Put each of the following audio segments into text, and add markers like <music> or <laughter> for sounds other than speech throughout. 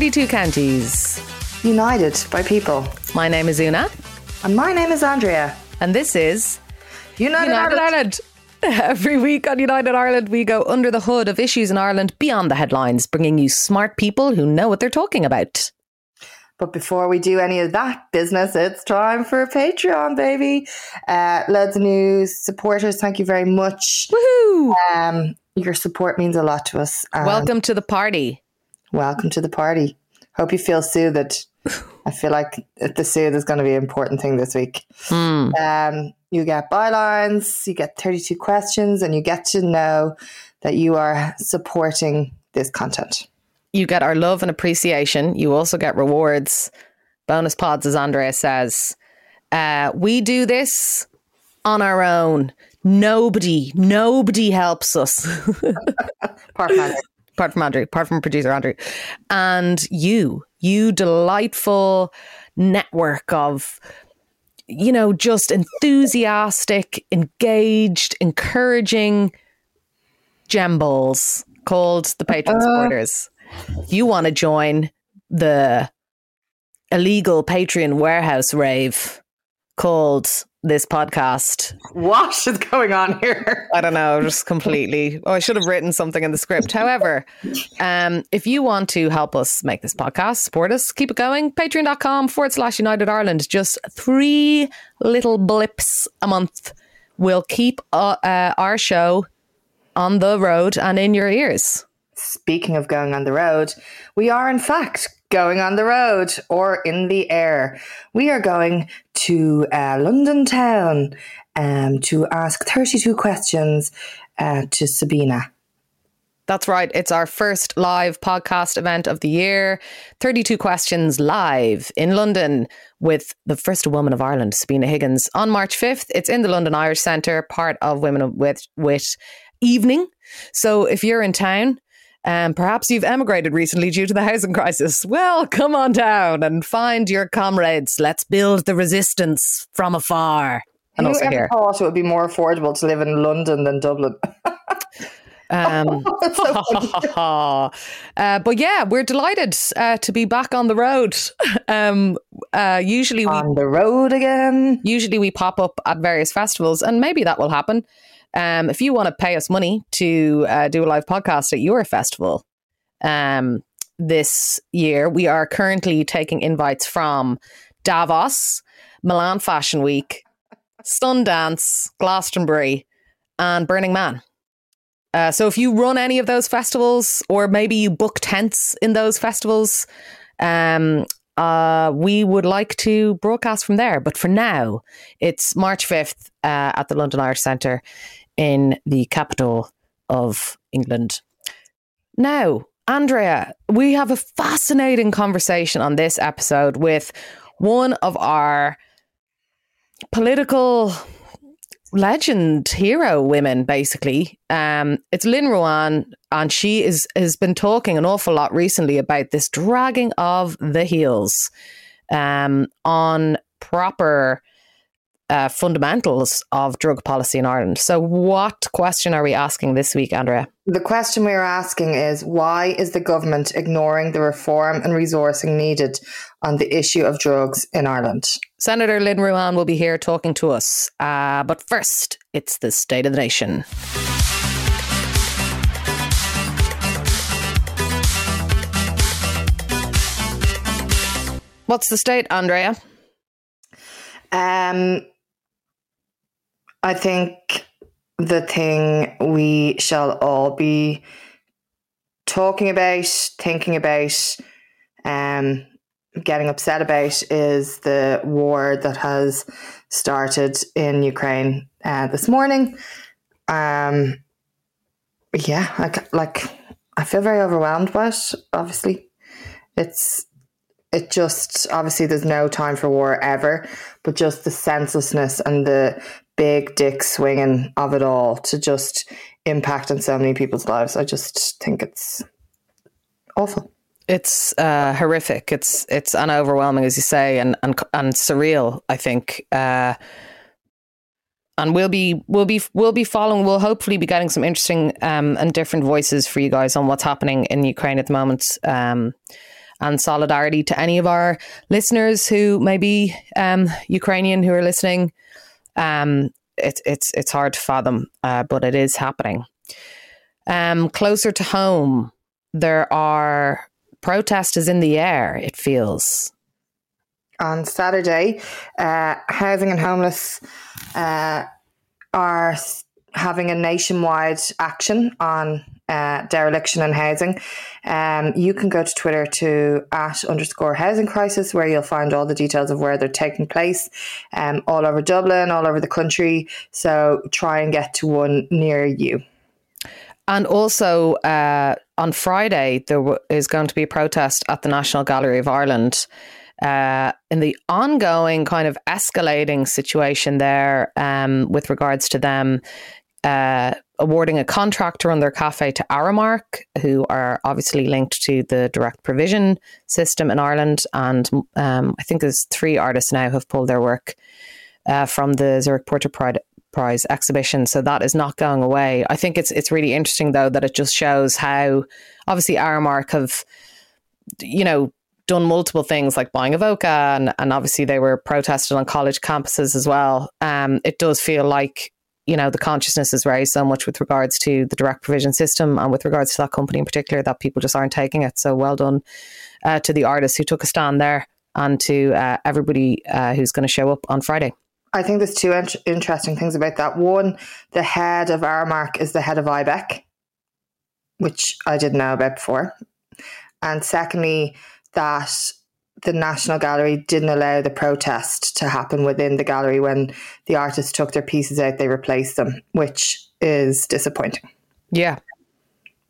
32 counties. United by people. My name is Una. And my name is Andrea. And this is United, United Ireland. Ireland. <laughs> Every week on United Ireland, we go under the hood of issues in Ireland beyond the headlines, bringing you smart people who know what they're talking about. But before we do any of that business, it's time for Patreon, baby. Uh, loads of new supporters. Thank you very much. Woohoo! Um, your support means a lot to us. Welcome to the party. Welcome to the party. Hope you feel soothed. <laughs> I feel like the soothe is going to be an important thing this week. Hmm. Um, you get bylines, you get 32 questions, and you get to know that you are supporting this content. You get our love and appreciation. You also get rewards, bonus pods, as Andrea says. Uh, we do this on our own. Nobody, nobody helps us. <laughs> apart from Andrew, apart from producer Andrew, and you, you delightful network of, you know, just enthusiastic, engaged, encouraging gemballs called the Patreon uh. supporters. If you want to join the illegal Patreon warehouse rave called this podcast, What is going on here? I don't know, just completely. Oh, I should have written something in the script. However, um, if you want to help us make this podcast, support us, keep it going, patreon.com forward slash United Ireland. Just three little blips a month will keep uh, uh, our show on the road and in your ears. Speaking of going on the road, we are in fact going on the road or in the air. We are going to uh, London town um, to ask 32 questions uh, to Sabina. That's right. It's our first live podcast event of the year. 32 questions live in London with the first woman of Ireland, Sabina Higgins, on March 5th. It's in the London Irish Centre, part of Women with, Wit Evening. So if you're in town, um, perhaps you've emigrated recently due to the housing crisis. Well, come on down and find your comrades. Let's build the resistance from afar. And Who also ever here. thought it would be more affordable to live in London than Dublin? <laughs> Um, <laughs> <laughs> uh, but yeah, we're delighted uh, to be back on the road. Um, uh, usually, we on the road again. usually we pop up at various festivals, and maybe that will happen. Um, if you want to pay us money to uh, do a live podcast at your festival, um, this year we are currently taking invites from Davos, Milan Fashion Week, Sundance, Glastonbury, and Burning Man. Uh, so if you run any of those festivals, or maybe you book tents in those festivals, um, uh, we would like to broadcast from there. But for now, it's March 5th uh, at the London Irish Centre in the capital of England. Now, Andrea, we have a fascinating conversation on this episode with one of our political legend hero women basically um it's lynn ruane and she is has been talking an awful lot recently about this dragging of the heels um on proper uh, fundamentals of drug policy in Ireland. So, what question are we asking this week, Andrea? The question we are asking is why is the government ignoring the reform and resourcing needed on the issue of drugs in Ireland? Senator Lynn Ruane will be here talking to us. Uh, but first, it's the State of the Nation. What's the state, Andrea? Um, I think the thing we shall all be talking about, thinking about, um, getting upset about is the war that has started in Ukraine uh, this morning. Um, yeah, like like I feel very overwhelmed by it. Obviously, it's it just obviously there's no time for war ever, but just the senselessness and the big dick swinging of it all to just impact on so many people's lives. I just think it's awful. It's uh, horrific. It's it's and overwhelming, as you say, and and and surreal. I think, uh, and we'll be we'll be we'll be following. We'll hopefully be getting some interesting um, and different voices for you guys on what's happening in Ukraine at the moment. Um, and solidarity to any of our listeners who may be um, Ukrainian who are listening. Um, it's it's it's hard to fathom, uh, but it is happening. Um, closer to home, there are protesters in the air. It feels on Saturday, uh, housing and homeless uh, are having a nationwide action on uh, dereliction and housing. Um, you can go to Twitter to at underscore housing crisis, where you'll find all the details of where they're taking place, um, all over Dublin, all over the country. So try and get to one near you. And also uh, on Friday, there is going to be a protest at the National Gallery of Ireland. Uh, in the ongoing kind of escalating situation there um, with regards to them uh, awarding a contract to run their cafe to Aramark, who are obviously linked to the direct provision system in Ireland. And um, I think there's three artists now have pulled their work uh, from the Zurich Portrait Pride Prize exhibition. So that is not going away. I think it's it's really interesting though that it just shows how obviously Aramark have, you know, done multiple things like buying Avoca and, and obviously they were protested on college campuses as well. Um, it does feel like you know the consciousness is raised so much with regards to the direct provision system and with regards to that company in particular that people just aren't taking it. So well done uh, to the artists who took a stand there and to uh, everybody uh, who's going to show up on Friday. I think there's two int- interesting things about that. One, the head of Aramark is the head of IBEC, which I didn't know about before. And secondly, that the National Gallery didn't allow the protest to happen within the gallery when the artists took their pieces out, they replaced them, which is disappointing. Yeah,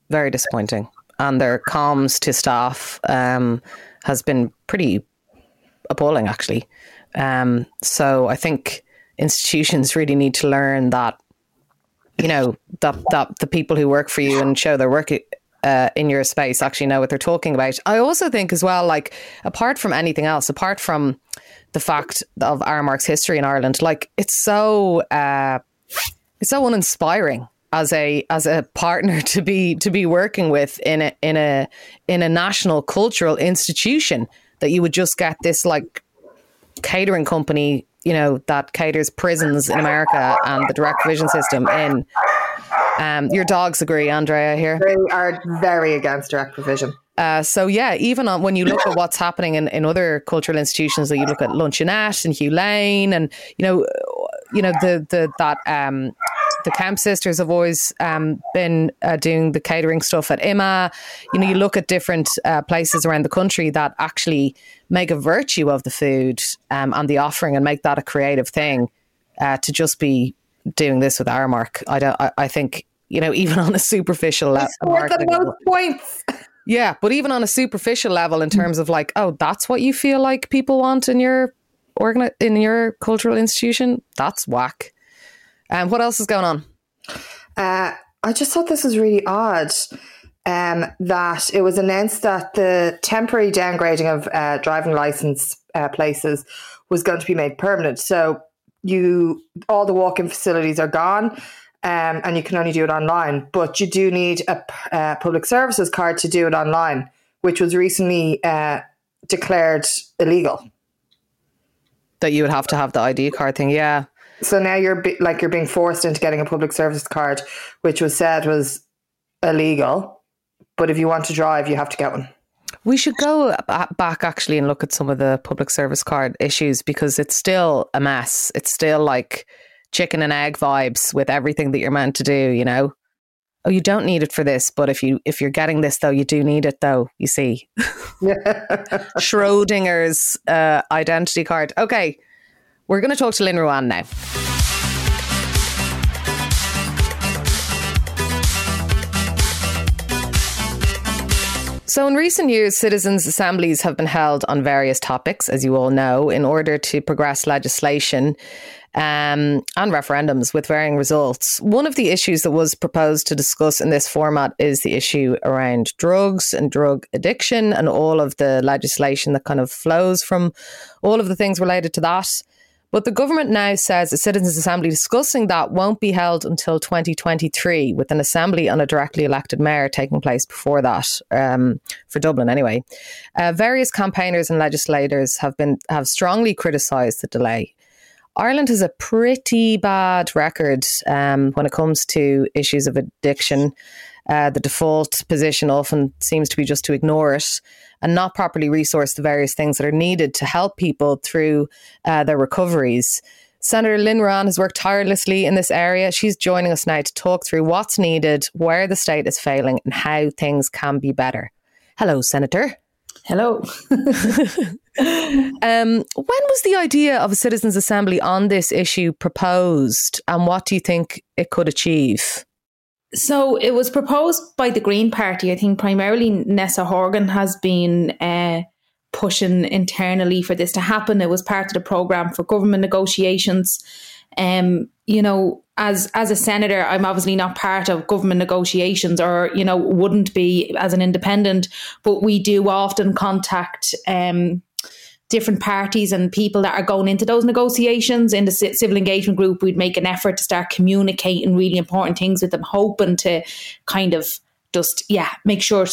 very disappointing. And their comms to staff um, has been pretty appalling, actually. Um, so I think institutions <laughs> really need to learn that, you know, that, that the people who work for you and show their work uh, in your space actually know what they're talking about. I also think as well, like apart from anything else, apart from the fact of Aramark's history in Ireland, like it's so uh, it's so uninspiring as a as a partner <laughs> to be to be working with in a in a in a national cultural institution that you would just get this like catering company you know that caters prisons in America and the direct vision system in um, your dogs agree, Andrea, here. They are very against direct provision. Uh, so yeah, even on, when you look at what's happening in, in other cultural institutions, that like you look at Luncheonette and Hugh Lane, and you know, you know the the that um, the Kemp sisters have always um, been uh, doing the catering stuff at Imma. You know, you look at different uh, places around the country that actually make a virtue of the food um, and the offering and make that a creative thing. Uh, to just be doing this with Aramark, I don't. I, I think you know, even on a superficial level. the most points. Yeah, but even on a superficial level, in terms of like, oh, that's what you feel like people want in your organ in your cultural institution. That's whack. And um, what else is going on? Uh, I just thought this was really odd. Um, that it was announced that the temporary downgrading of uh, driving license uh, places was going to be made permanent. So you all the walk-in facilities are gone um, and you can only do it online. But you do need a, a public services card to do it online, which was recently uh, declared illegal. That you would have to have the ID card thing, yeah. So now you're be- like you're being forced into getting a public service card, which was said was illegal. But if you want to drive, you have to get one. We should go back actually and look at some of the public service card issues because it's still a mess. It's still like chicken and egg vibes with everything that you're meant to do, you know? Oh, you don't need it for this, but if you if you're getting this though, you do need it though, you see. <laughs> Schrodinger's uh, identity card. Okay. We're going to talk to Lynn Ruane now. So, in recent years, citizens' assemblies have been held on various topics, as you all know, in order to progress legislation um, and referendums with varying results. One of the issues that was proposed to discuss in this format is the issue around drugs and drug addiction and all of the legislation that kind of flows from all of the things related to that. But the government now says a citizens' assembly discussing that won't be held until 2023, with an assembly on a directly elected mayor taking place before that, um, for Dublin anyway. Uh, various campaigners and legislators have been have strongly criticised the delay. Ireland has a pretty bad record um, when it comes to issues of addiction. Uh, the default position often seems to be just to ignore it and not properly resource the various things that are needed to help people through uh, their recoveries. Senator Lynn Ruane has worked tirelessly in this area. She's joining us now to talk through what's needed, where the state is failing, and how things can be better. Hello, Senator. Hello. <laughs> <laughs> um, when was the idea of a citizens' assembly on this issue proposed, and what do you think it could achieve? So it was proposed by the Green Party. I think primarily Neasa Hourigan has been uh, pushing internally for this to happen. It was part of the program for government negotiations. Um, you know, as as a senator, I'm obviously not part of government negotiations, or you know, wouldn't be as an independent. But we do often contact um, different parties and people that are going into those negotiations in the civil engagement group we'd make an effort to start communicating really important things with them hoping to kind of just yeah make sure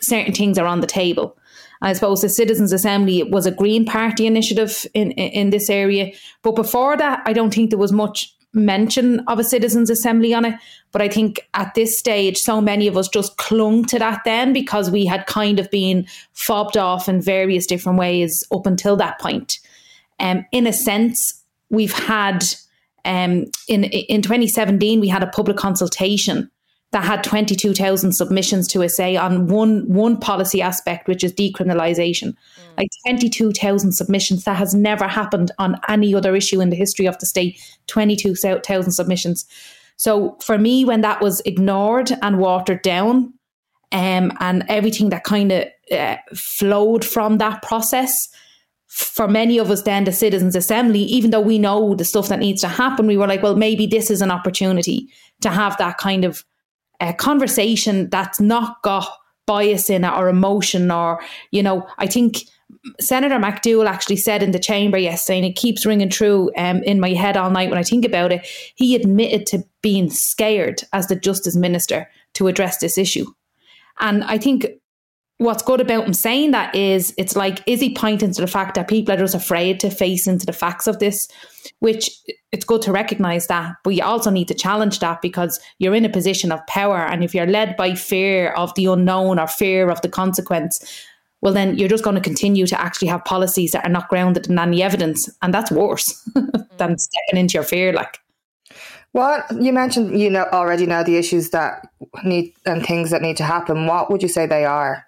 certain things are on the table I suppose the Citizens Assembly was a Green Party initiative in, in, in this area. But before that, I don't think there was much mention of a citizens assembly on it but i think at this stage so many of us just clung to that then because we had kind of been fobbed off in various different ways up until that point. Um, in a sense we've had um, in in 2017 we had a public consultation that had 22,000 submissions to a say on one one policy aspect, which is decriminalisation. Mm. Like 22,000 submissions. That has never happened on any other issue in the history of the state. 22,000 submissions. So for me, when that was ignored and watered down, um, and everything that kind of uh, flowed from that process, for many of us then the citizens assembly even though we know the stuff that needs to happen we were like well maybe this is an opportunity to have that kind of a conversation that's not got bias in it or emotion or you know i think senator mcdowell actually said in the chamber yesterday and it keeps ringing true um, in my head all night when i think about it he admitted to being scared as the justice minister to address this issue. And i think what's good about him saying that is it's like is he pointing to the fact that people are just afraid to face into the facts of this? Which it's good to recognize that but you also need to challenge that because you're in a position of power and if you're led by fear of the unknown or fear of the consequence well then you're just going to continue to actually have policies that are not grounded in any evidence and that's worse <laughs> than mm. stepping into your fear like. What you mentioned you know already know the issues that need and things that need to happen. What would you say they are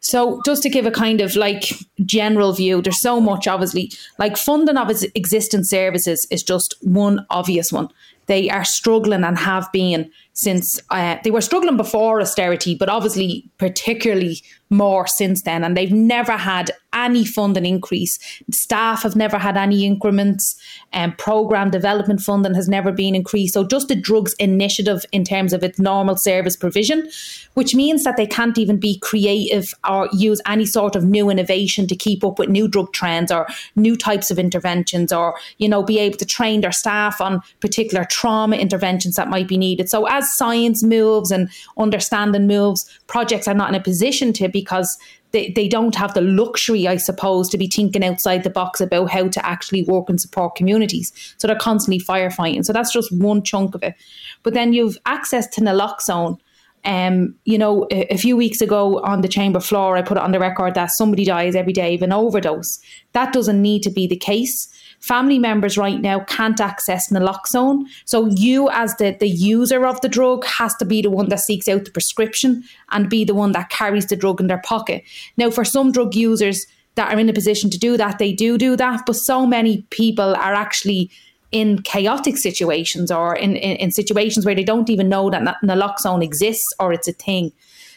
so just to give a kind of like general view, there's so much obviously like funding of its existing services is just one obvious one. They are struggling and have been since uh, they were struggling before austerity, but obviously particularly more since then. And they've never had any funding increase. Staff have never had any increments, and um, program development funding has never been increased. So just the drugs initiative in terms of its normal service provision, which means that they can't even be creative or use any sort of new innovation to keep up with new drug trends or new types of interventions, or you know be able to train their staff on particular trauma interventions that might be needed. So as science moves and understanding moves, projects are not in a position to because they, they don't have the luxury, I suppose, to be thinking outside the box about how to actually work and support communities. So they're constantly firefighting. So that's just one chunk of it. But then you've access to naloxone. Um, you know, a, a, few weeks ago on the chamber floor, I put it on the record that somebody dies every day of an overdose. That doesn't need to be the case family members right now can't access naloxone. So you, as the, the user of the drug, has to be the one that seeks out the prescription and be the one that carries the drug in their pocket. Now, for some drug users that are in a position to do that, they do do that. But so many people are actually in chaotic situations or in, in, in situations where they don't even know that naloxone exists or it's a thing.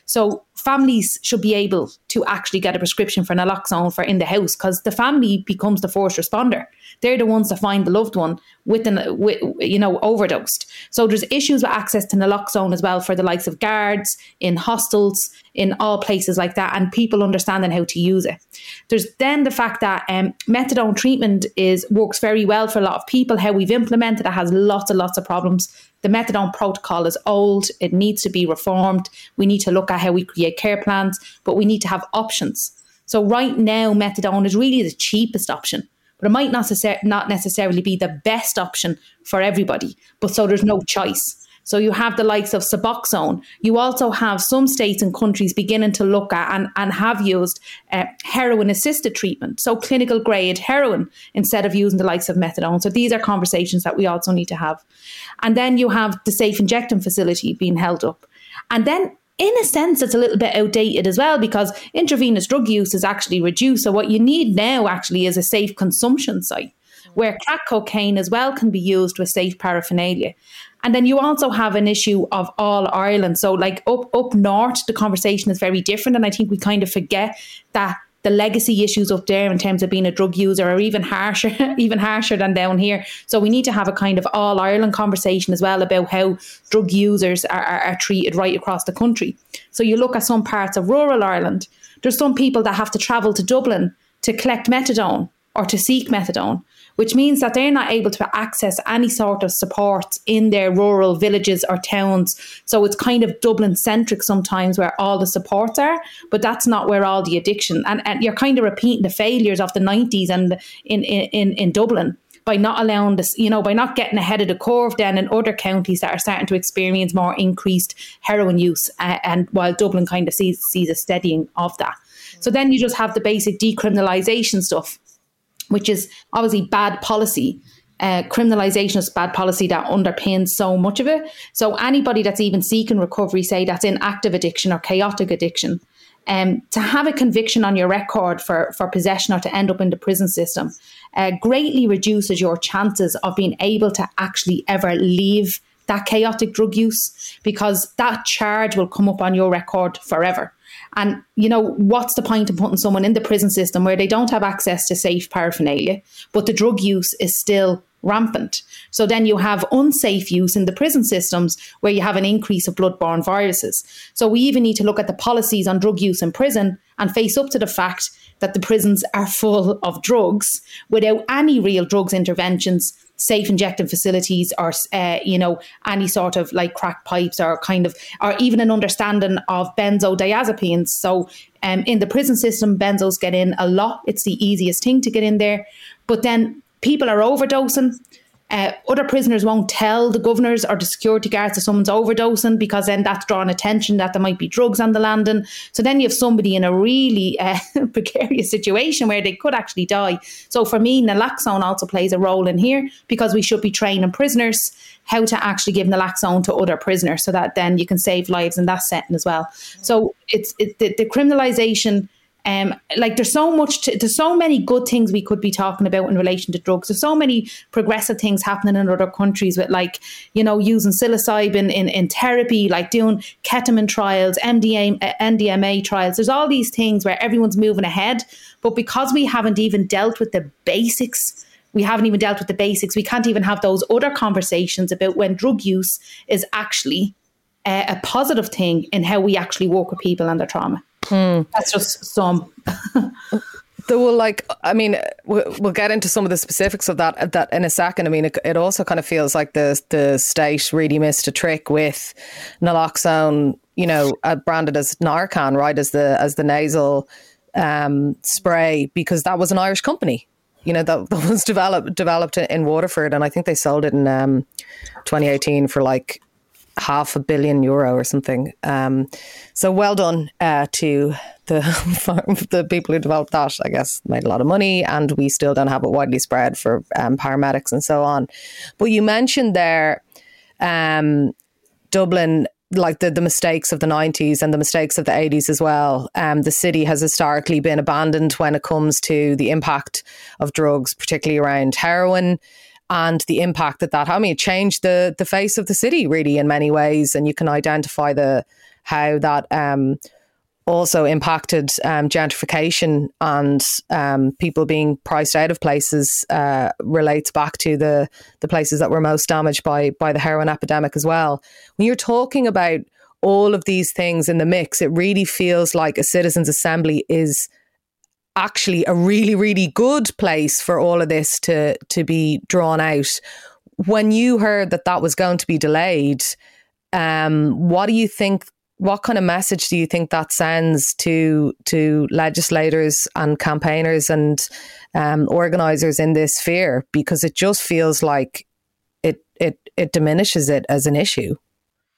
So families should be able to actually get a prescription for naloxone for in the house because the family becomes the first responder. They're the ones to find the loved one with an with, you know overdosed. So there's issues with access to naloxone as well for the likes of guards in hostels in all places like that, and people understanding how to use it. There's then the fact that um, methadone treatment is works very well for a lot of people. How we've implemented it has lots and lots of problems. The methadone protocol is old; it needs to be reformed. We need to look at how we create care plans, but we need to have options. So right now, methadone is really the cheapest option but it might not, necessar- not necessarily be the best option for everybody. But so there's no choice. So you have the likes of Suboxone. You also have some states and countries beginning to look at and, and have used uh, heroin assisted treatment. So clinical grade heroin instead of using the likes of methadone. So these are conversations that we also need to have. And then you have the safe injecting facility being held up. And then in a sense, it's a little bit outdated as well because intravenous drug use is actually reduced. So, what you need now actually is a safe consumption site where crack cocaine as well can be used with safe paraphernalia. And then you also have an issue of all Ireland. So, like up up north, the conversation is very different, and I think we kind of forget that the legacy issues up there in terms of being a drug user are even harsher, <laughs> even harsher than down here. So we need to have a kind of all Ireland conversation as well about how drug users are, are, are treated right across the country. So you look at some parts of rural Ireland, there's some people that have to travel to Dublin to collect methadone or to seek methadone which means that they're not able to access any sort of support in their rural villages or towns. So it's kind of Dublin centric sometimes where all the supports are, but that's not where all the addiction and, and you're kind of repeating the failures of the 90s and in, in, in Dublin by not allowing this, you know, by not getting ahead of the curve then in other counties that are starting to experience more increased heroin use, uh, and while Dublin kind of sees sees a steadying of that. So then you just have the basic decriminalisation stuff which is obviously bad policy. Uh, criminalization is bad policy that underpins so much of it. So anybody that's even seeking recovery, say that's in active addiction or chaotic addiction, um, to have a conviction on your record for, for possession or to end up in the prison system uh, greatly reduces your chances of being able to actually ever leave that chaotic drug use because that charge will come up on your record forever. And, you know, what's the point of putting someone in the prison system where they don't have access to safe paraphernalia, but the drug use is still rampant? So then you have unsafe use in the prison systems where you have an increase of bloodborne viruses. So we even need to look at the policies on drug use in prison and face up to the fact that the prisons are full of drugs without any real drugs interventions safe injecting facilities or uh, you know any sort of like crack pipes or kind of or even an understanding of benzodiazepines. So um, in the prison system benzos get in a lot. It's the easiest thing to get in there. But then people are overdosing uh, other prisoners won't tell the governors or the security guards that someone's overdosing because then that's drawing attention that there might be drugs on the landing. So then you have somebody in a really uh, <laughs> precarious situation where they could actually die. So for me, naloxone also plays a role in here because we should be training prisoners how to actually give naloxone to other prisoners so that then you can save lives in that setting as well. So it's it, the, the criminalization um, like there's so much, to, there's so many good things we could be talking about in relation to drugs. There's so many progressive things happening in other countries with like, you know, using psilocybin in, in therapy, like doing ketamine trials, MDMA trials. There's all these things where everyone's moving ahead. But because we haven't even dealt with the basics, we haven't even dealt with the basics. We can't even have those other conversations about when drug use is actually a, a positive thing in how we actually work with people and their trauma. Mm. That's just some. There will like, I mean, we'll, we'll get into some of the specifics of that that in a second. I mean, it, it also kind of feels like the the state really missed a trick with naloxone. You know, uh, branded as Narcan, right, as the as the nasal um, spray, because that was an Irish company. You know that, <laughs> that was developed developed in Waterford, and I think they sold it in um, 2018 for like half a billion euro or something. Um, so well done uh, to the <laughs> the people who developed that. I guess made a lot of money, and we still don't have it widely spread for um, paramedics and so on. But you mentioned there um, Dublin. Like the, the mistakes of the 90s and the mistakes of the 80s as well. Um, the city has historically been abandoned when it comes to the impact of drugs, particularly around heroin and the impact that that had. I mean, it changed the the face of the city really in many ways, and you can identify the how that um, also impacted um, gentrification and um, people being priced out of places uh, relates back to the the places that were most damaged by by the heroin epidemic as well. When you're talking about all of these things in the mix, it really feels like a citizens' assembly is actually a really really good place for all of this to to be drawn out. When you heard that that was going to be delayed, um, what do you think what kind of message do you think that sends to to legislators and campaigners and um, organizers in this sphere? Because it just feels like it it it diminishes it as an issue.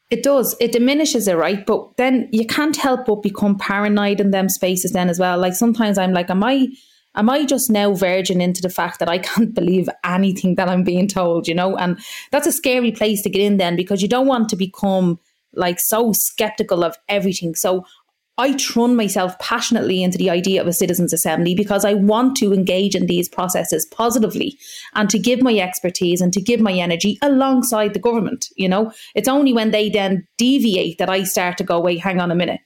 It does. It diminishes it, right? But then you can't help but become paranoid in them spaces then as well. Like sometimes I'm like, am I am I just now verging into the fact that I <laughs> can't believe anything that I'm being told, you know? And that's a scary place to get in then because you don't want to become like so skeptical of everything. So I thrown myself passionately into the idea of a citizens' assembly because I want to engage in these processes positively and to give my expertise and to give my energy alongside the government. You know, it's only when they then deviate that I start to go, wait, hang on a minute.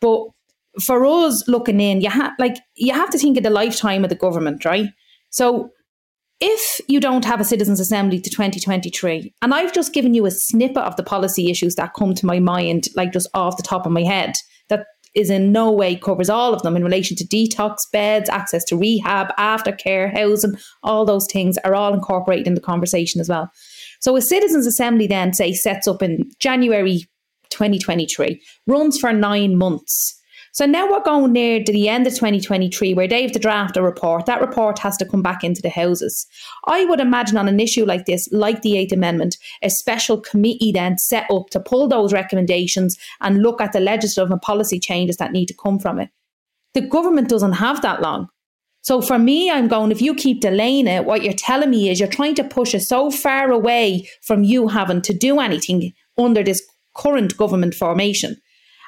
But for us looking in, you have like you have to think of the lifetime of the government, right? So if you don't have a citizens assembly to 2023 and i've just given you a snippet of the policy issues that come to my mind like just off the top of my head is in no way covers all of them in relation to detox beds access to rehab aftercare housing all those things are all incorporated in the conversation as well. So a citizens assembly then say sets up in january 2023 runs for nine months so now we're going near to the end of 2023 where they have to draft a report. That report has to come back into the houses. I would imagine on an issue like this, like the Eighth Amendment, a special committee then set up to pull those recommendations and look at the legislative and policy changes that need to come from it. The government doesn't have that long. So for me, I'm going, if you keep delaying it, what you're telling me is you're trying to push us so far away from you having to do anything under this current government formation.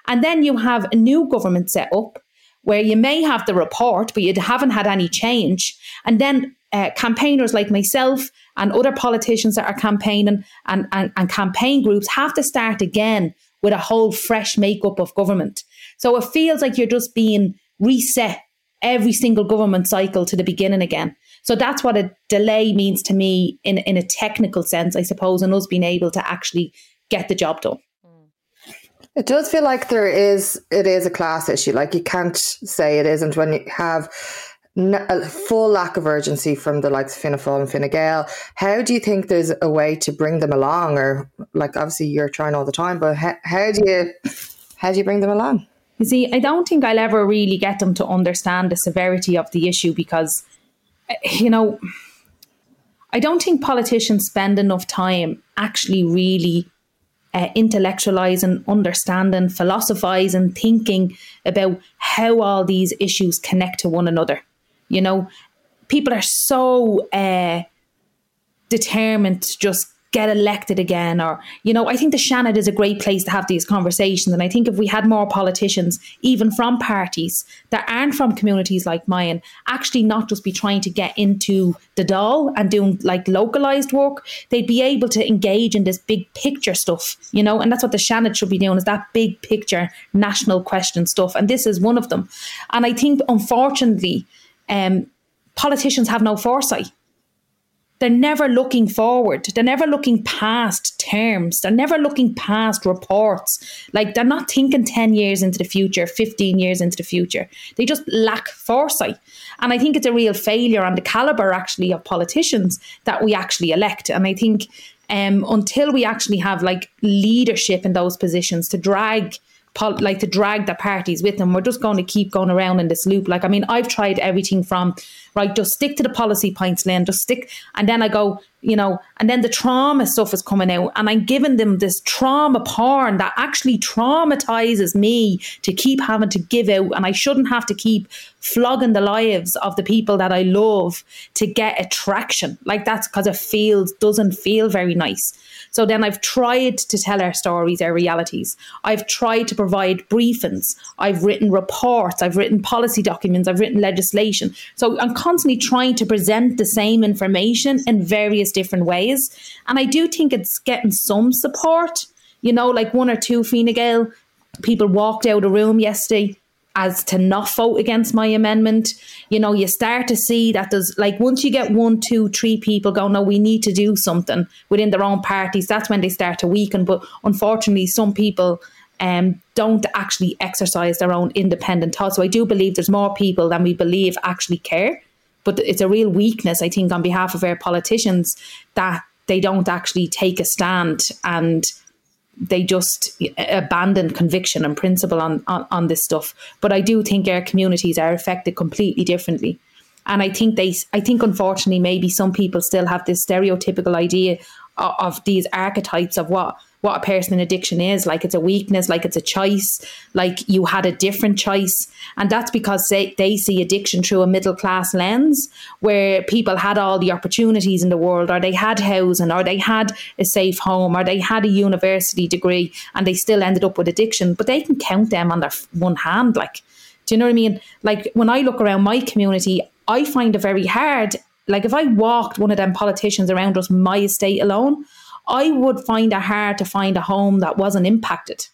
And then you have a new government set up where you may have the report, but you haven't had any change. And then uh, campaigners like myself and other politicians that are campaigning and, and, and campaign groups have to start again with a whole fresh makeup of government. So it feels like you're just being reset every single government cycle to the beginning again. So that's what a delay means to me in, in a technical sense, I suppose, and us being able to actually get the job done. It does feel like there is it is a class issue. Like you can't say it isn't when you have a full lack of urgency from the likes of Fianna Fáil and Fine Gael. How do you think there's a way to bring them along, or like obviously you're trying all the time, but how, how do you how do you bring them along? You see, I don't think I'll ever really get them to understand the severity of the issue because, eh, you know, I don't think politicians spend enough time actually really uh, intellectualizing, understanding, philosophizing, thinking about how all these issues connect to one another. You know, people are so uh, determined to just get elected again or you know i think the Seanad is a great place to have these conversations. And i think if we had more politicians even from parties that aren't from communities like mine actually not just be trying to get into the Dáil and doing like localized work they'd be able to engage in this big picture stuff you know? And that's what the Seanad should be doing is that big picture national question stuff. And this is one of them. And i think unfortunately um, politicians have no foresight they're never looking forward. They're never looking past terms. They're never looking past reports. Like they're not thinking 10 years into the future, 15 years into the future. They just lack foresight. And I think it's a real failure on the caliber actually of politicians that we actually elect. And I think um, until we actually have like leadership in those positions to drag like to drag the parties with them. We're just going to keep going around in this loop. Like, I mean, I've tried everything from right, just stick to the policy points, Lynn, just stick, and then I go, you know, and then the trauma stuff is coming out, and I'm giving them this trauma porn that actually traumatizes me to keep having to give out, and I shouldn't have to keep flogging the lives of the people that I love to get attraction. Like that's because it feels doesn't feel very nice. So then I've tried to tell our stories, our realities. I've tried to provide briefings. I've written reports. I've written policy documents. I've written legislation. So I'm constantly trying to present the same information in various different ways. And I do think it's getting some support. You know, like one or two Fine Gael people walked out of room yesterday as to not vote against my amendment. You know, you start to see that there's like once you get one, two, three people go, no, we need to do something within their own parties, that's when they start to weaken. But unfortunately, some people um, don't actually exercise their own independent thought. So I do believe there's more people than we believe actually care. But it's a real weakness, I think, on behalf of our politicians that they don't actually take a stand and they just abandon conviction and principle on, on, on this stuff. But I do think our communities are affected completely differently. And I think they, I think unfortunately, maybe some people still have this stereotypical idea of, of these archetypes of what what a person in addiction is. Like it's a weakness like it's a choice. Like you had a different choice. And that's because they, they see addiction through a middle class lens where people had all the opportunities in the world or they had housing or they had a safe home or they had a university degree and they still ended up with addiction. But they can count them on their one hand like do you know what i mean? Like when i look around my community i find it very hard. Like if i walked one of them politicians around us my estate alone I would find it hard to find a home that wasn't impacted,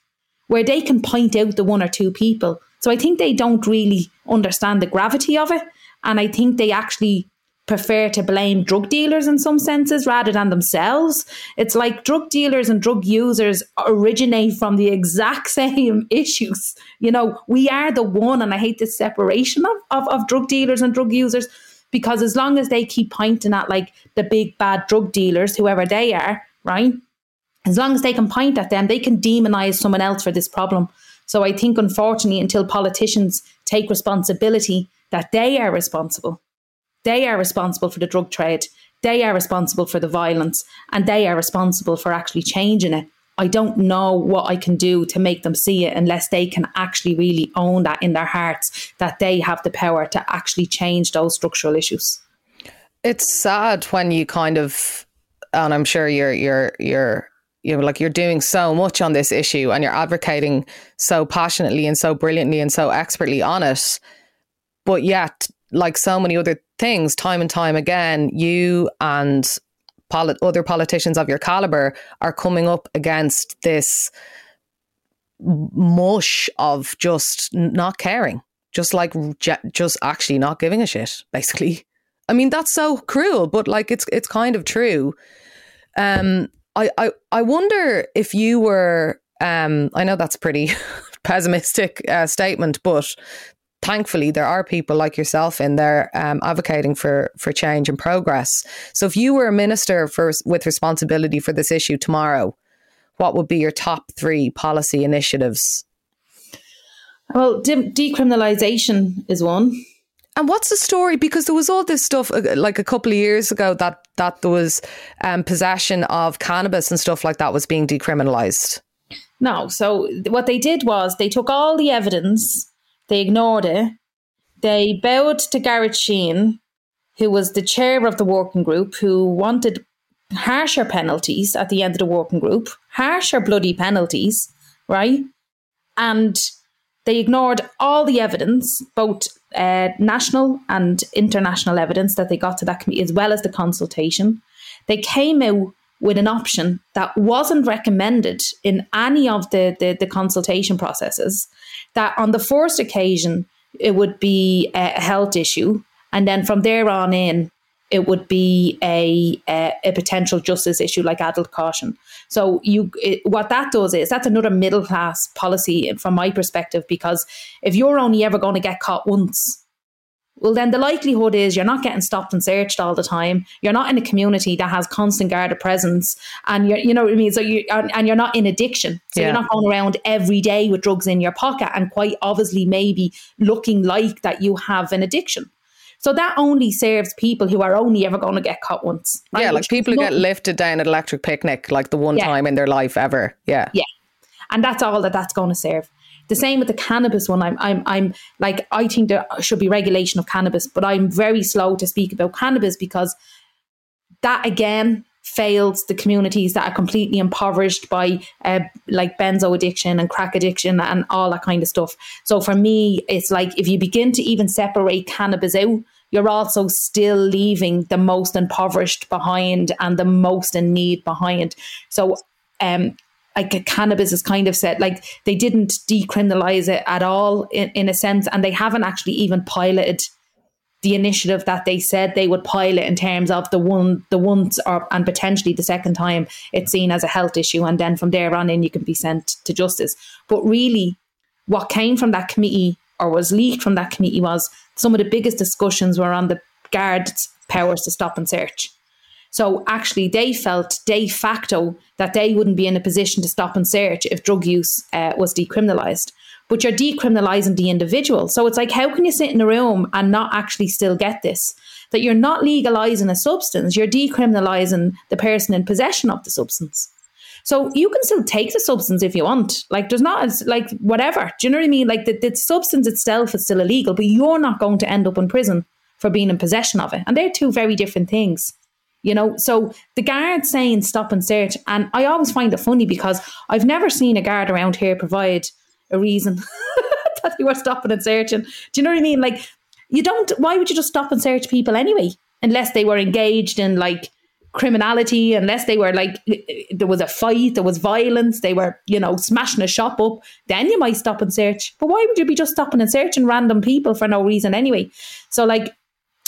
where they can point out the one or two people. So I think they don't really understand the gravity of it. And I think they actually prefer to blame drug dealers in some senses rather than themselves. It's like drug dealers and drug users originate from the exact <laughs> same issues. You know, we are the one, and I hate this separation of, of, of drug dealers and drug users because as long as they keep pointing at like the big bad drug dealers, whoever they are, right? As long as they can point at them, they can demonize someone else for this problem. So I think, unfortunately, until politicians take responsibility that they are responsible, they are responsible for the drug trade, they are responsible for the violence, and they are responsible for actually changing it. I don't know what I can do to make them see it unless they can actually really own that in their hearts that they have the power to actually change those structural issues. It's sad when you kind of and I'm sure you're you're you're you like you're doing so much on this issue and you're advocating so passionately and so brilliantly and so expertly on it but yet like so many other things time and time again you and polit- other politicians of your caliber are coming up against this mush of just not caring just like just actually not giving a shit basically I mean, that's so cruel, but like it's it's kind of true. Um, I I I wonder if you were. Um, I know that's a pretty <laughs> pessimistic uh, statement, but thankfully there are people like yourself in there um, advocating for for change and progress. So if you were a minister for with responsibility for this issue tomorrow, what would be your top three policy initiatives? Well, de- decriminalisation is one. And what's the story? Because there was all this stuff uh, like a couple of years ago that that there was um, possession of cannabis and stuff like that was being decriminalised. No, so what they did was they took all the evidence, they ignored it, they bowed to Garrett Sheehan, who was the chair of the working group, who wanted harsher penalties at the end of the working group, harsher bloody penalties, right? And they ignored all the evidence, both uh, national and international evidence that they got to that committee, as well as the consultation. They came out with an option that wasn't recommended in any of the, the, the consultation processes. That on the first occasion, it would be a health issue. And then from there on in, it would be a, a, a potential justice issue like adult caution. So you, it, what that does is that's another middle class policy from my perspective because if you're only ever going to get caught once, well then the likelihood is you're not getting stopped and searched all the time. You're not in a community that has constant guarded presence, and you're, you know what I mean. So you and you're not in addiction. So yeah. you're not going around every day with drugs in your pocket and quite obviously maybe looking like that you have an addiction. So that only serves people who are only ever going to get caught once. Right? Yeah, like Which people who get lifted down at electric picnic, like the one yeah. time in their life ever. Yeah. Yeah. And that's all that that's going to serve. The same with the cannabis one. I'm, I'm, I'm like, I think there should be regulation of cannabis, but I'm very slow to speak about cannabis because that again fails the communities that are completely impoverished by uh, like benzo addiction and crack addiction and all that kind of stuff. So for me, it's like if you begin to even separate cannabis out, you're also still leaving the most impoverished behind and the most in need behind. So um, like cannabis is kind of said like they didn't decriminalize it at all in, in a sense and they haven't actually even piloted the initiative that they said they would pilot in terms of the one the once or and potentially the second time it's seen as a health issue and then from there on in you can be sent to justice but really what came from that committee or was leaked from that committee was some of the biggest discussions were on the guards powers to stop and search so actually, they felt de facto that they wouldn't be in a position to stop and search if drug use uh, was decriminalised. But you're decriminalising the individual. So it's like, how can you sit in a room and not actually still get this? That you're not legalising a substance, you're decriminalising the person in possession of the substance. So you can still take the substance if you want. Like there's not like whatever. Do you know what I mean? Like the, the substance itself is still illegal, but you're not going to end up in prison for being in possession of it. And they're two very different things. You know, so the guard saying stop and search, and I always find it funny because I've never seen a guard around here provide a reason <laughs> that they were stopping and searching. Do you know what I mean? Like, you don't, why would you just stop and search people anyway? Unless they were engaged in like criminality, unless they were like, there was a fight, there was violence, they were, you know, smashing a shop up, then you might stop and search. But why would you be just stopping and searching random people for no reason anyway? So, like,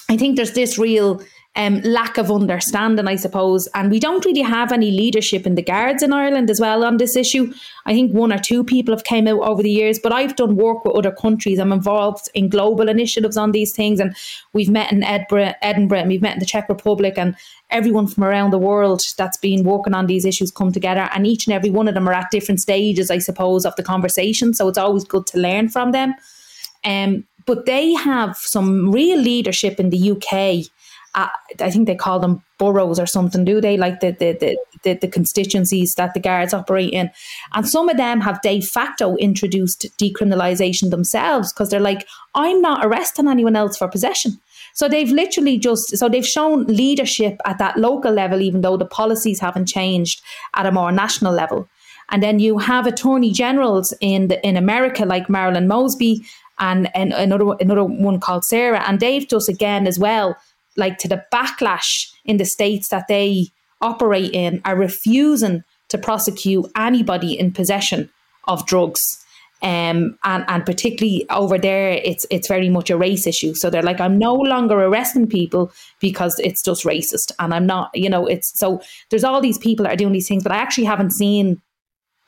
I think there's this real um, lack of understanding, I suppose. And we don't really have any leadership in the guards in Ireland as well on this issue. I think one or two people have came out over the years, but I've done work with other countries. I'm involved in global initiatives on these things, and we've met in Edinburgh, Edinburgh, and we've met in the Czech Republic, and everyone from around the world that's been working on these issues come together, and each and every one of them are at different stages, I suppose, of the conversation. So it's always good to learn from them. Um, but they have some real leadership in the UK uh, I think they call them boroughs or something, do they? Like the, the, the, the, the constituencies that the guards operate in. And some of them have de facto introduced decriminalisation themselves because they're like, I'm not arresting anyone else for possession. So they've literally just so they've shown leadership at that local level, even though the policies haven't changed at a more national level. And then you have attorney generals in the, in America like Marilyn Mosby and, and another another one called Sarah, and they've just again as well like to the backlash in the states that they operate in are refusing to prosecute anybody in possession of drugs. Um, and, and particularly over there, it's it's very much a race issue. So they're like, I'm no longer arresting people because it's just racist, and I'm not, you know, it's so there's all these people that are doing these things, but I actually haven't seen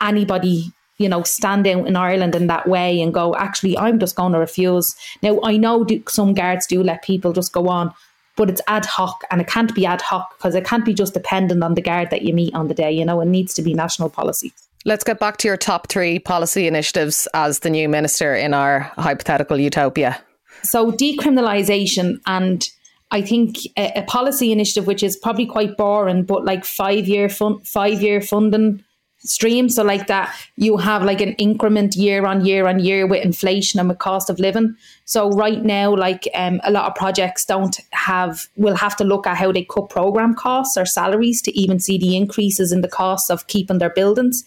anybody, you know, stand out in Ireland in that way and go, actually, I'm just going to refuse. Now I know some guards do let people just go on, but it's ad hoc and it can't be ad hoc because it can't be just dependent on the guard that you meet on the day. You know, it needs to be national policy. Let's get back to your top three policy initiatives as the new minister in our hypothetical utopia. So, decriminalisation and I think a, a, policy initiative which is probably quite boring, but like five year fun, five year funding stream. So like that, you have like an increment year on year on year with inflation and with cost of living. So right now, like um, a lot of projects don't have, will have to look at how they cut program costs or salaries to even see the increases in the costs of keeping their buildings.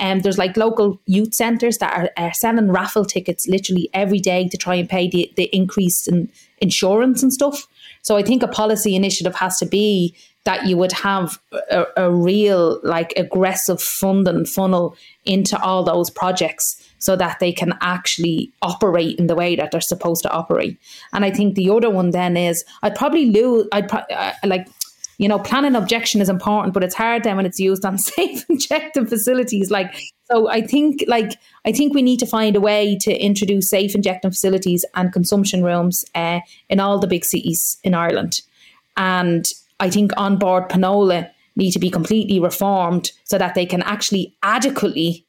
And um, there's like local youth centres that are, are, selling raffle tickets literally every day to try and pay the, the increase in insurance and stuff. So I think a policy initiative has to be that you would have a, a real like aggressive funding funnel into all those projects so that they can actually operate in the way that they're supposed to operate. And I think the other one then is I'd probably lose. I'd pro- uh, like you know planning objection is important, but it's hard then when it's used on <laughs> safe injecting facilities. Like so, I think like I think we need to find a way to introduce safe injecting facilities and consumption rooms uh, in all the big cities in Ireland. And I think An Bord Pleanála need to be completely reformed so that they can actually adequately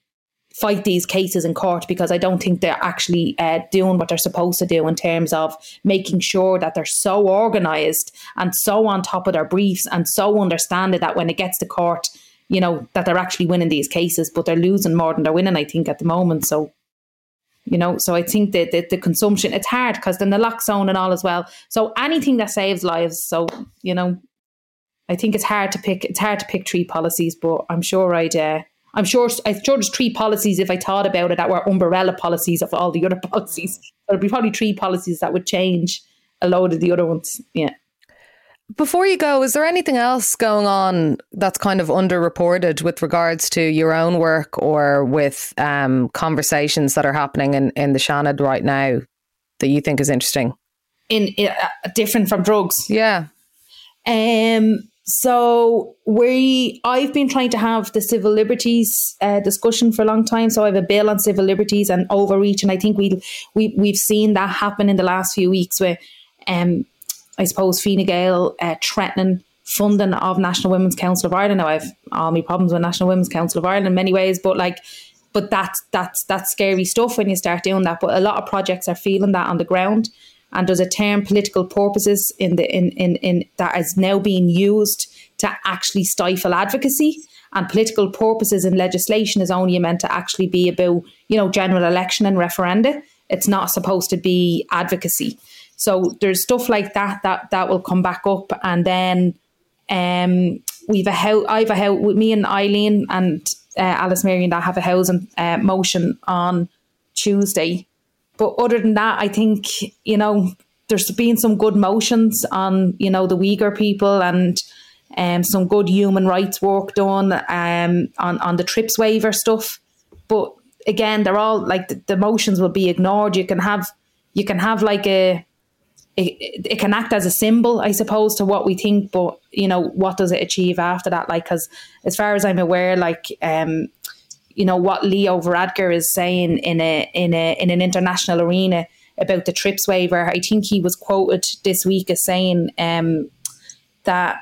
fight these cases in court because I don't think they're actually uh, doing what they're supposed to do in terms of making sure that they're so organised and so on top of their briefs and so understanding that when it gets to court, you know, that they're actually winning these cases, but they're losing more than they're winning, I think, at the moment. So, you know, so I think that the, the consumption, it's hard because then the zone and all as well. So anything that saves lives. So, you know, I think it's hard to pick. It's hard to pick three policies, but I'm sure I'd. Uh, I'm sure. I'm sure there's three policies if I thought about it that were umbrella policies of all the other <laughs> policies. There'd be probably three policies that would change a load of the other ones. Yeah. before you go, is there anything else going on that's kind of underreported with regards to your own work or with um, conversations that are happening in, in the Seanad right now that you think is interesting? In, in uh, different from drugs, yeah. Um. So we, I've been trying to have the civil liberties uh, discussion for a long time. So I have a bill on civil liberties and overreach, and I think we we we've seen that happen in the last few weeks where um I suppose Fine Gael uh, threatening funding of National Women's Council of Ireland. Now I've all my problems with National Women's Council of Ireland in many ways, but like, but that's that's that's scary stuff when you start doing that. But a lot of projects are feeling that on the ground, and there's a term political purposes in the in in, in that is now being used to actually stifle advocacy. And political purposes in legislation is only meant to actually be about you know general election and referenda. It's not supposed to be advocacy. So there's stuff like that that that will come back up, and then um, we've a house. I've a house with me and Eileen and uh, Alice Marion that have a housing uh, motion on Tuesday. But other than that, I think you know there's been some good motions on you know the Uyghur people and um, some good human rights work done um, on on the TRIPS waiver stuff. But again, they're all like the, the motions will be ignored. You can have you can have like a it, it can act as a symbol, I suppose, to what we think, but you know, what does it achieve after that? Like, because as far as I'm aware, like, um, you know, what Leo Varadkar is saying in a in a in an international arena about the TRIPS waiver, I think he was quoted this week as saying um, that.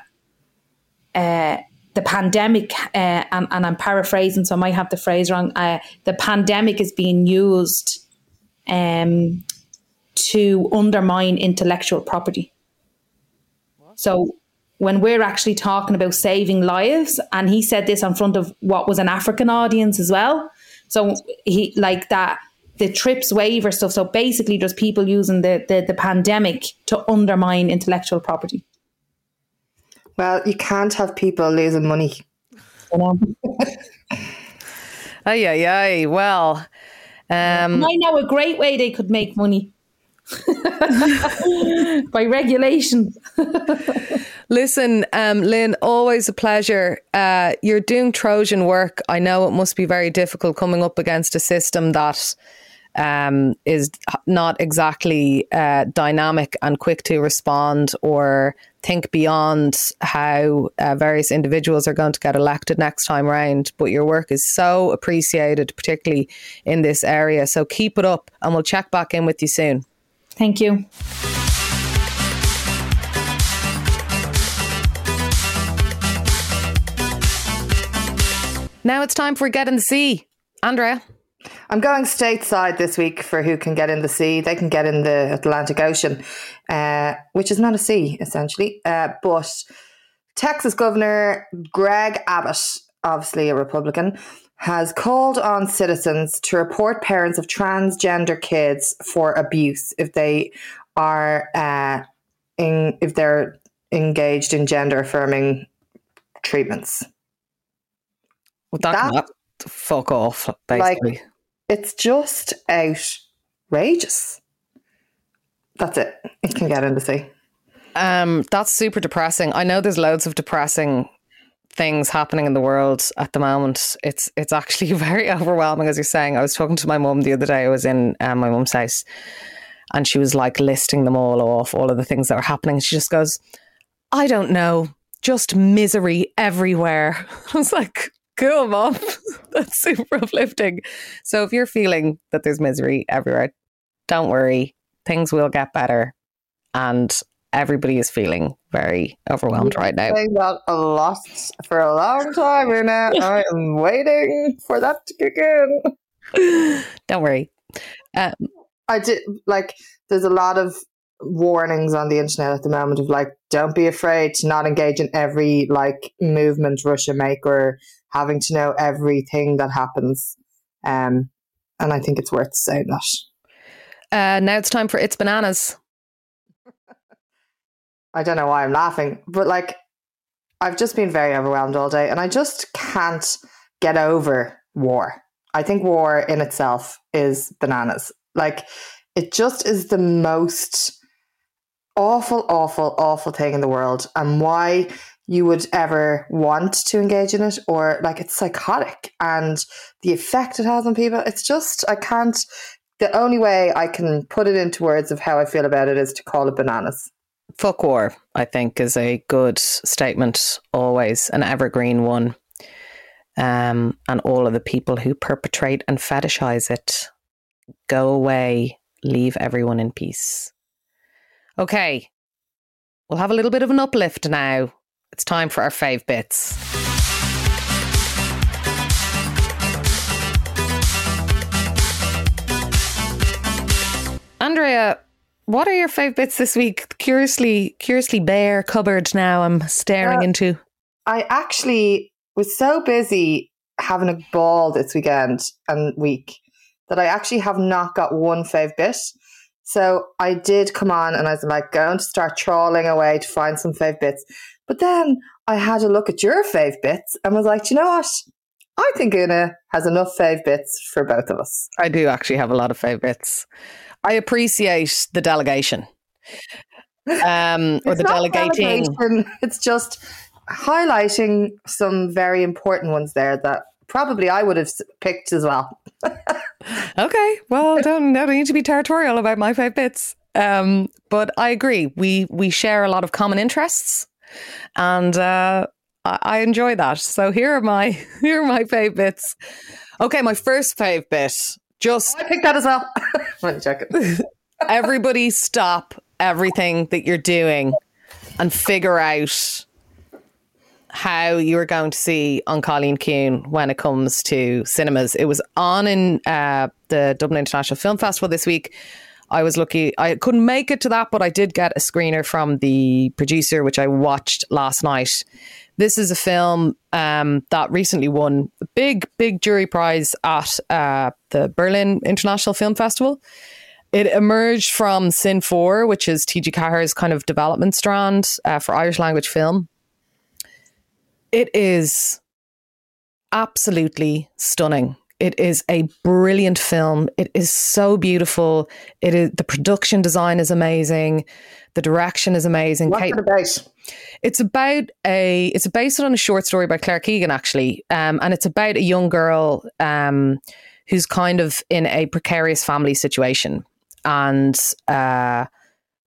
Uh, the pandemic, uh, and, and, I'm paraphrasing, so I might have the phrase wrong. Uh, the pandemic is being used um, to undermine intellectual property. So when we're actually talking about saving lives, and he said this in front of what was an African audience as well. So he like that the TRIPS waiver stuff. So basically, just people using the, the, the pandemic to undermine intellectual property. Well, you can't have people losing money. You know? Aye, aye, aye. Well, um, I know a great way they could make money. <laughs> by regulation. Listen, um, Lynn, always a pleasure. Uh, you're doing Trojan work. I know it must be very difficult coming up against a system that um, is not exactly uh, dynamic and quick to respond or think beyond how uh, various individuals are going to get elected next time round. But your work is so appreciated, particularly in this area. So keep it up, and we'll check back in with you soon. Thank you. Now it's time for Get in the Sea. Andrea. I'm going stateside this week for who can get in the sea. They can get in the Atlantic Ocean, uh, which is not a sea, essentially. Uh, but Texas Governor Greg Abbott, obviously a Republican, has called on citizens to report parents of transgender kids for abuse if they are uh, in, if they're engaged in gender affirming treatments. Well, that, that fuck off, basically. Like, it's just outrageous. That's it. It can get in the sea. Um, that's super depressing. I know there's loads of depressing things happening in the world at the moment. It's it's actually <laughs> very overwhelming, as you're saying. I was talking to my mum the other day. I was in um, my mum's house, and she was like listing them all off, all of the things that were happening. She just goes, "I don't know, just misery everywhere." <laughs> I was like, "Cool, <laughs> mom, that's super uplifting." So if you're feeling that there's misery everywhere, don't worry, things will get better, and everybody is feeling very overwhelmed right now. I got a lot for a long time and now. <laughs> I am waiting for that to kick in. Don't worry. Um, I did like. There's a lot of warnings on the internet at the moment of like, don't be afraid to not engage in every like movement Russia make or having to know everything that happens. Um, and I think it's worth saying that. Uh, now it's time for It's Bananas. I don't know why I'm laughing, but like I've just been very overwhelmed all day and I just can't get over war. I think war in itself is bananas. Like it just is the most awful, awful, awful thing in the world, and why you would ever want to engage in it, or like it's psychotic, and the effect it has on people. It's just I can't. The only way I can put it into words of how I feel about it is to call it bananas. Fuck war, I think, is a good statement, always an evergreen one. Um, and all of the people who perpetrate and fetishize it go away, leave everyone in peace. Okay, we'll have a little bit of an uplift now. It's time for our fave bits. Andrea, what are your five bits this week? Curiously, curiously bare cupboard now. I'm staring into. I actually was so busy having a ball this weekend and week that I actually have not got one fave bit. So I did come on and I was like going to start trawling away to find some fave bits. But then I had a look at your fave bits and was like, you know what? I think Una has enough fave bits for both of us. I do actually have a lot of favorites. I appreciate the delegation, um, or the delegating. delegation, It's just highlighting some very important ones there that probably I would have picked as well. <laughs> Okay, well, don't no need to be territorial about my five bits. Um, but I agree. We we share a lot of common interests, and uh, I, I enjoy that. So here are my <laughs> here are my fave bits. Okay, my first fave bit. Just I picked that as well. Let me check it. everybody stop everything that you're doing and figure out how you are going to see An Cailín Ciúin when it comes to cinemas. It was on in uh, the Dublin International Film Festival this week. I was lucky. I couldn't make it to that, but I did get a screener from the producer, which I watched last night. This is a film um, that recently won a big, big jury prize at uh, the Berlin International Film Festival. It emerged from Cine4, which is TG Ceathair's kind of development strand uh, for Irish language film. It is absolutely stunning. It is a brilliant film. It is so beautiful. It is the production design is amazing. The direction is amazing. What's Kate- it about? It's about a. It's based on a short story by Claire Keegan, actually, um, and it's about a young girl um, who's kind of in a precarious family situation, and uh,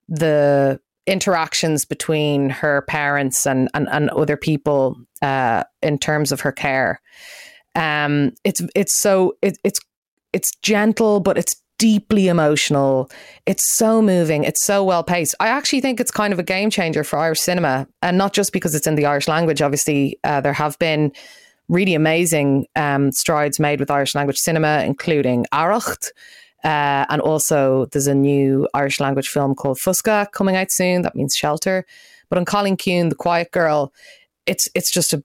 the interactions between her parents and and, and other people uh, in terms of her care. Um, it's it's so it, it's it's gentle, but it's deeply emotional. It's so moving. It's so well paced. I actually think it's kind of a game changer for Irish cinema, and not just because it's in the Irish language. Obviously, uh, there have been really amazing um, strides made with Irish language cinema, including Arracht. Uh, and also, there's a new Irish language film called Foscadh coming out soon. That means shelter. But An Cailín Ciúin, The Quiet Girl, it's it's just a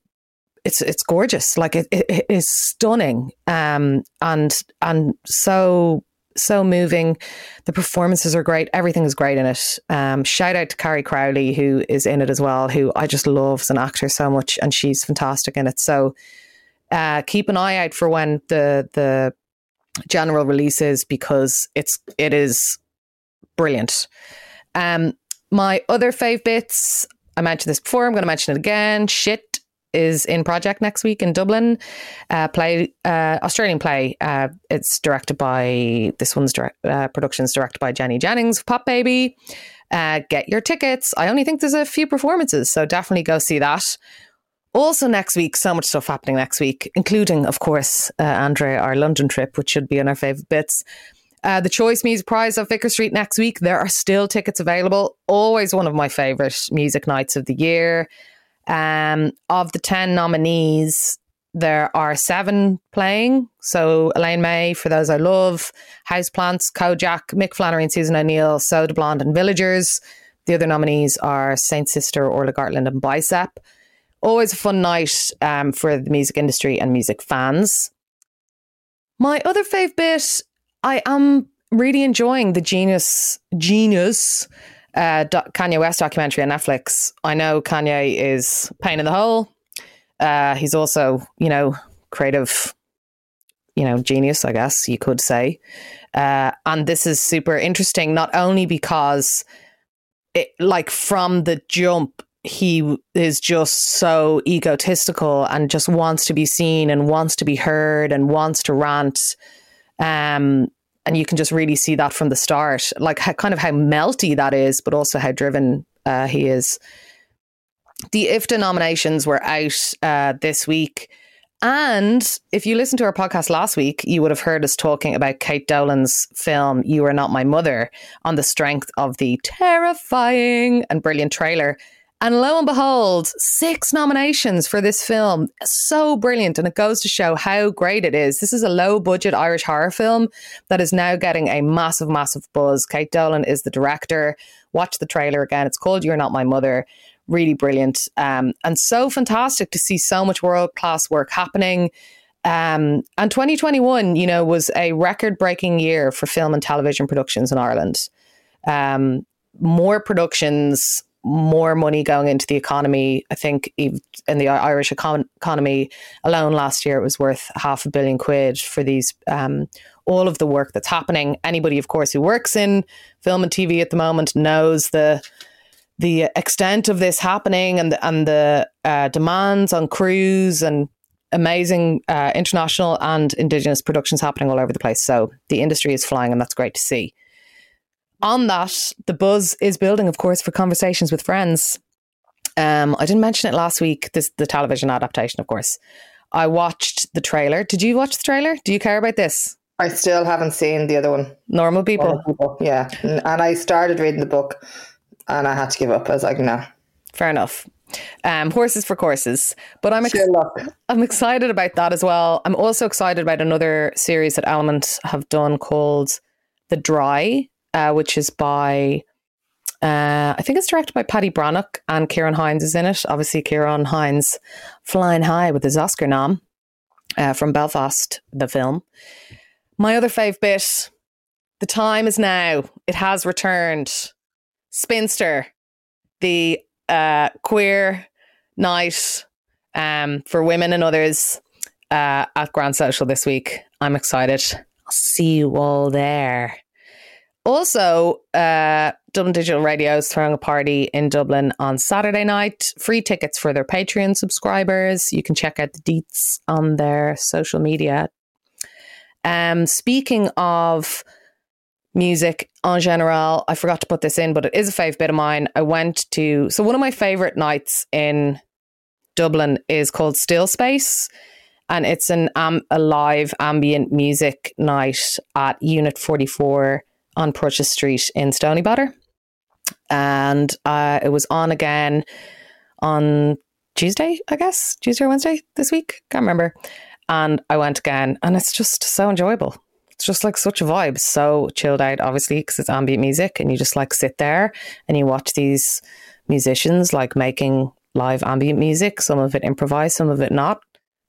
it's it's gorgeous. Like it, it, it is stunning, um, and and so so moving. The performances are great. Everything is great in it. Um, shout out to Carrie Crowley who is in it as well. Who I just love as an actor so much, and she's fantastic in it. So uh, keep an eye out for when the the general release is because it's it is brilliant. Um, my other fave bits. I mentioned this before. I'm going to mention it again. Shit is in project next week in Dublin. Uh, play uh, Australian play. Uh, it's directed by this one's direct, uh, productions directed by Jenny Jennings, Pop Baby. Uh, get your tickets. I only think there's a few performances, so definitely go see that. Also next week, so much stuff happening next week, including, of course, uh, Andrea, our London trip, which should be in our favourite bits. The Choice Music Prize of Vicar Street next week. There are still tickets available. Always one of my favourite music nights of the year. Um, of the 10 nominees, there are seven playing. So Elaine Mai, For Those I Love, Houseplants, Kojaque, Mick Flannery and Susan O'Neill, Soda Blonde and Villagers. The other nominees are Saint Sister, Orla Gartland and Bicep. Always a fun night um, for the music industry and music fans. My other fave bit, I am really enjoying the Genius Genius uh, Kanye West documentary on Netflix. I know Kanye is pain in the hole. Uh, he's also, you know, creative, you know, genius, I guess you could say. Uh, and this is super interesting, not only because it, like from the jump, he is just so egotistical and just wants to be seen and wants to be heard and wants to rant. Um, and you can just really see that from the start, like how, kind of how melty that is, but also how driven uh, he is. The IFTA nominations were out uh, this week. And if you listened to our podcast last week, you would have heard us talking about Kate Dolan's film, You Are Not My Mother, on the strength of the terrifying and brilliant trailer. And lo and behold, six nominations for this film. So brilliant. And it goes to show how great it is. This is a low budget Irish horror film that is now getting a massive, massive buzz. Kate Dolan is the director. Watch the trailer again. It's called You're Not My Mother really brilliant um, and so fantastic to see so much world class work happening. Um, and 2021, you know, was a record breaking year for film and television productions in Ireland. Um, more productions, more money going into the economy. I think in the Irish econ- economy alone last year, it was worth half a billion quid for these. Um, all of the work that's happening. Anybody, of course, who works in film and TV at the moment knows the the extent of this happening and the, and the uh, demands on crews and amazing uh, international and indigenous productions happening all over the place. So the industry is flying, and that's great to see. On that, the buzz is building, of course, for conversations with friends. Um, I didn't mention it last week. This the television adaptation, of course. I watched the trailer. Did you watch the trailer? Do you care about this? I still haven't seen the other one. Normal people. Normal people. Yeah, and I started reading the book and I had to give up. I was like, no. Fair enough. Um, horses for courses, but I'm ex- I'm excited about that as well. I'm also excited about another series that Element have done called The Dry, uh, which is by uh, I think it's directed by Paddy Breathnach and Ciarán Hinds is in it. Obviously, Ciarán Hinds flying high with his Oscar nom uh, from Belfast, the film. My other fave bit: the time is now. It has returned. Spinster, the uh, queer night um, for women and others uh, at Grand Social this week. I'm excited. I'll see you all there. Also, uh, Dublin Digital Radio is throwing a party in Dublin on Saturday night. Free tickets for their Patreon subscribers. You can check out the deets on their social media. Um, speaking of music en general. I forgot to put this in, but it is a fave bit of mine. I went to so one of my favorite nights in Dublin is called Still Space, and it's an um, a live ambient music night at Unit Forty Four on Prussia Street in Stoneybatter, and uh, it was on again on Tuesday, I guess Tuesday or Wednesday this week. Can't remember. And I went again, and it's just so enjoyable it's just like such a vibe. So chilled out, obviously, because it's ambient music, and you just like sit there and you watch these musicians like making live ambient music. Some of it improvised, some of it not,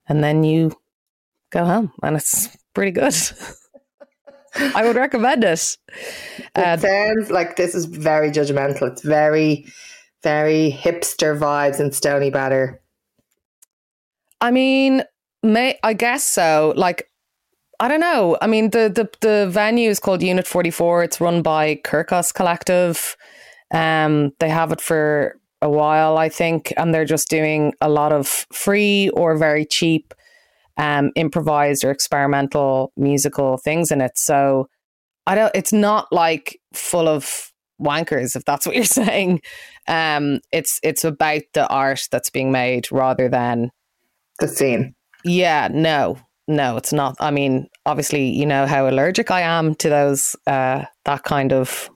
and then you go home, and it's pretty good. <laughs> I would recommend it. It uh, sounds like this is very judgmental. It's very, very hipster vibes and Stoneybatter. I mean, may I guess so. Like I don't know. I mean, the the the venue is called Unit Forty Four. It's run by Kirkos Collective. Um, they have it for a while, I think, and they're just doing a lot of free or very cheap, um, improvised or experimental musical things in it. So I don't. It's not like full of wankers, if that's what <laughs> you're saying. Um, it's it's about the art that's being made rather than the scene. Yeah, no, no, it's not. I mean, obviously, you know how allergic I am to those uh, that kind of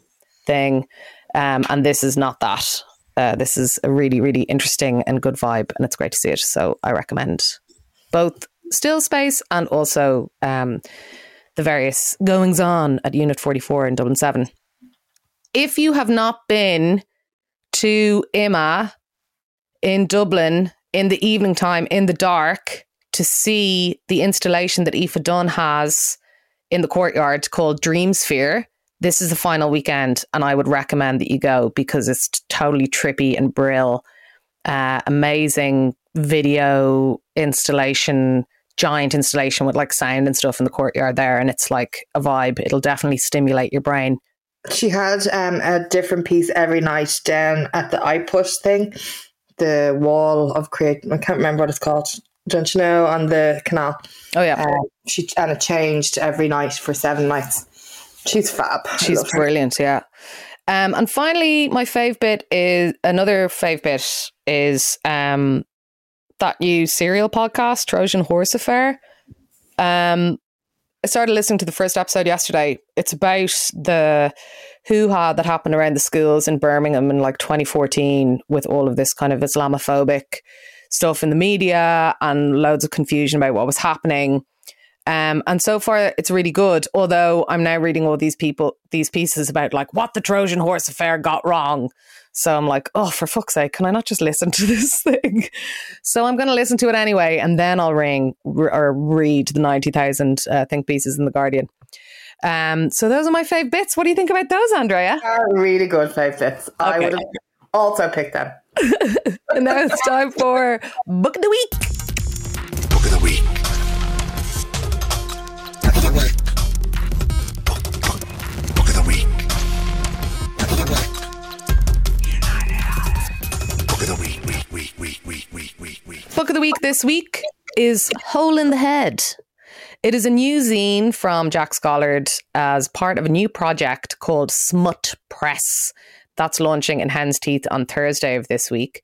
thing, um, and this is not that. Uh, this is a really, really interesting and good vibe, and it's great to see it. So I recommend both Still Space and also um, the various goings on at Unit Forty Four in Dublin Seven. If you have not been to IMMA in Dublin in the evening time in the dark to see the installation that Aoife Dunn has in the courtyard called Dreamsphere. This is the final weekend, and I would recommend that you go because it's totally trippy and brill. Uh, amazing video installation, giant installation with like sound and stuff in the courtyard there, and it's like a vibe. It'll definitely stimulate your brain. She had um, a different piece every night down at the I Push thing, the wall of create. I can't remember what it's called. Don't you know on the canal? Oh yeah, Uh, she and it changed every night for seven nights. She's fab. She's love her. brilliant. Yeah. Um, and finally, my fave bit is another fave bit is um, that new serial podcast, Trojan Horse Affair. Um, I started listening to the first episode yesterday. It's about the hoo ha that happened around the schools in Birmingham in like 2014 with all of this kind of Islamophobic stuff in the media and loads of confusion about what was happening. Um, and so far, it's really good. Although I'm now reading all these people, these pieces about like what the Trojan Horse affair got wrong. So I'm like, oh, for fuck's sake, can I not just listen to <laughs> this thing? So I'm going to listen to it anyway, and then I'll ring r- or read the ninety thousand uh, think pieces in the Guardian. Um, so those are my fave bits. What do you think about those, Andrea? Are really good five bits. I would have also picked them. <laughs> And now it's time for <laughs> book of the week. Book of the week. Week, week. Book of the week this week is Hole in the Head. It is a new zine from Jack Scollard as part of a new project called Smut Press. That's launching in Hen's Teeth on Thursday of this week.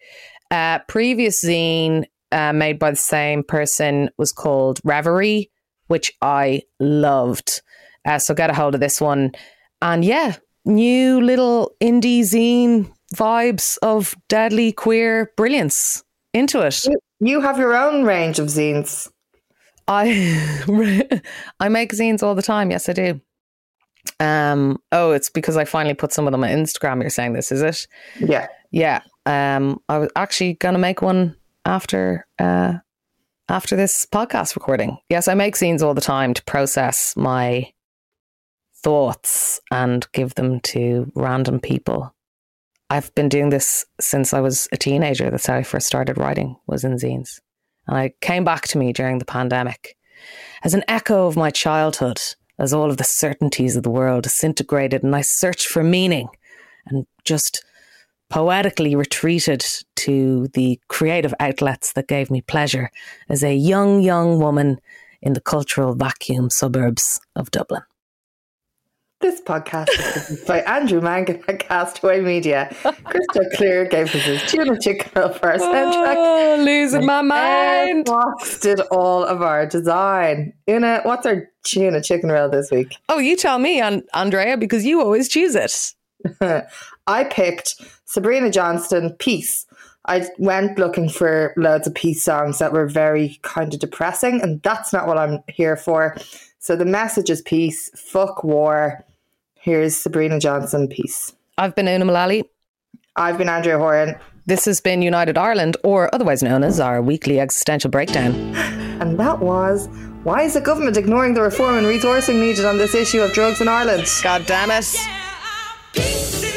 Uh, previous zine uh, made by the same person was called Reverie, which I loved. Uh, so get a hold of this one. And yeah, new little indie zine vibes of deadly queer brilliance into it. You have your own range of zines. I <laughs> I make zines all the time. Yes, I do. Um. Oh, it's because I finally put some of them on Instagram. You're saying this, is it? Yeah. Yeah. Um. I was actually gonna make one after uh after this podcast recording. Yes, I make zines all the time to process my thoughts and give them to random people. I've been doing this since I was a teenager. That's how I first started writing was in zines. And I came back to me during the pandemic as an echo of my childhood, as all of the certainties of the world disintegrated and I searched for meaning and just poetically retreated to the creative outlets that gave me pleasure as a young, young woman in the cultural vacuum suburbs of Dublin. This podcast is by Andrew Mangan at Castaway Media. Crystal Clear gave us his tuna chicken roll for our oh, soundtrack. Oh, losing my mind. Fox did all of our design. Una, what's our tuna chicken roll this week? Oh, you tell me, Andrea, because you always choose it. <laughs> I picked Sabrina Johnston, Peace. I went looking for loads of peace songs that were very kind of depressing, and that's not what I'm here for. So the message is peace, fuck war. Here's Sabrina Johnston, peace. I've been Una Mullally. I've been Andrea Horan, This has been United Ireland, or otherwise known as our weekly existential breakdown. <sighs> and that was why is the government ignoring the reform and resourcing needed on this issue of drugs in Ireland? God damn it. Peace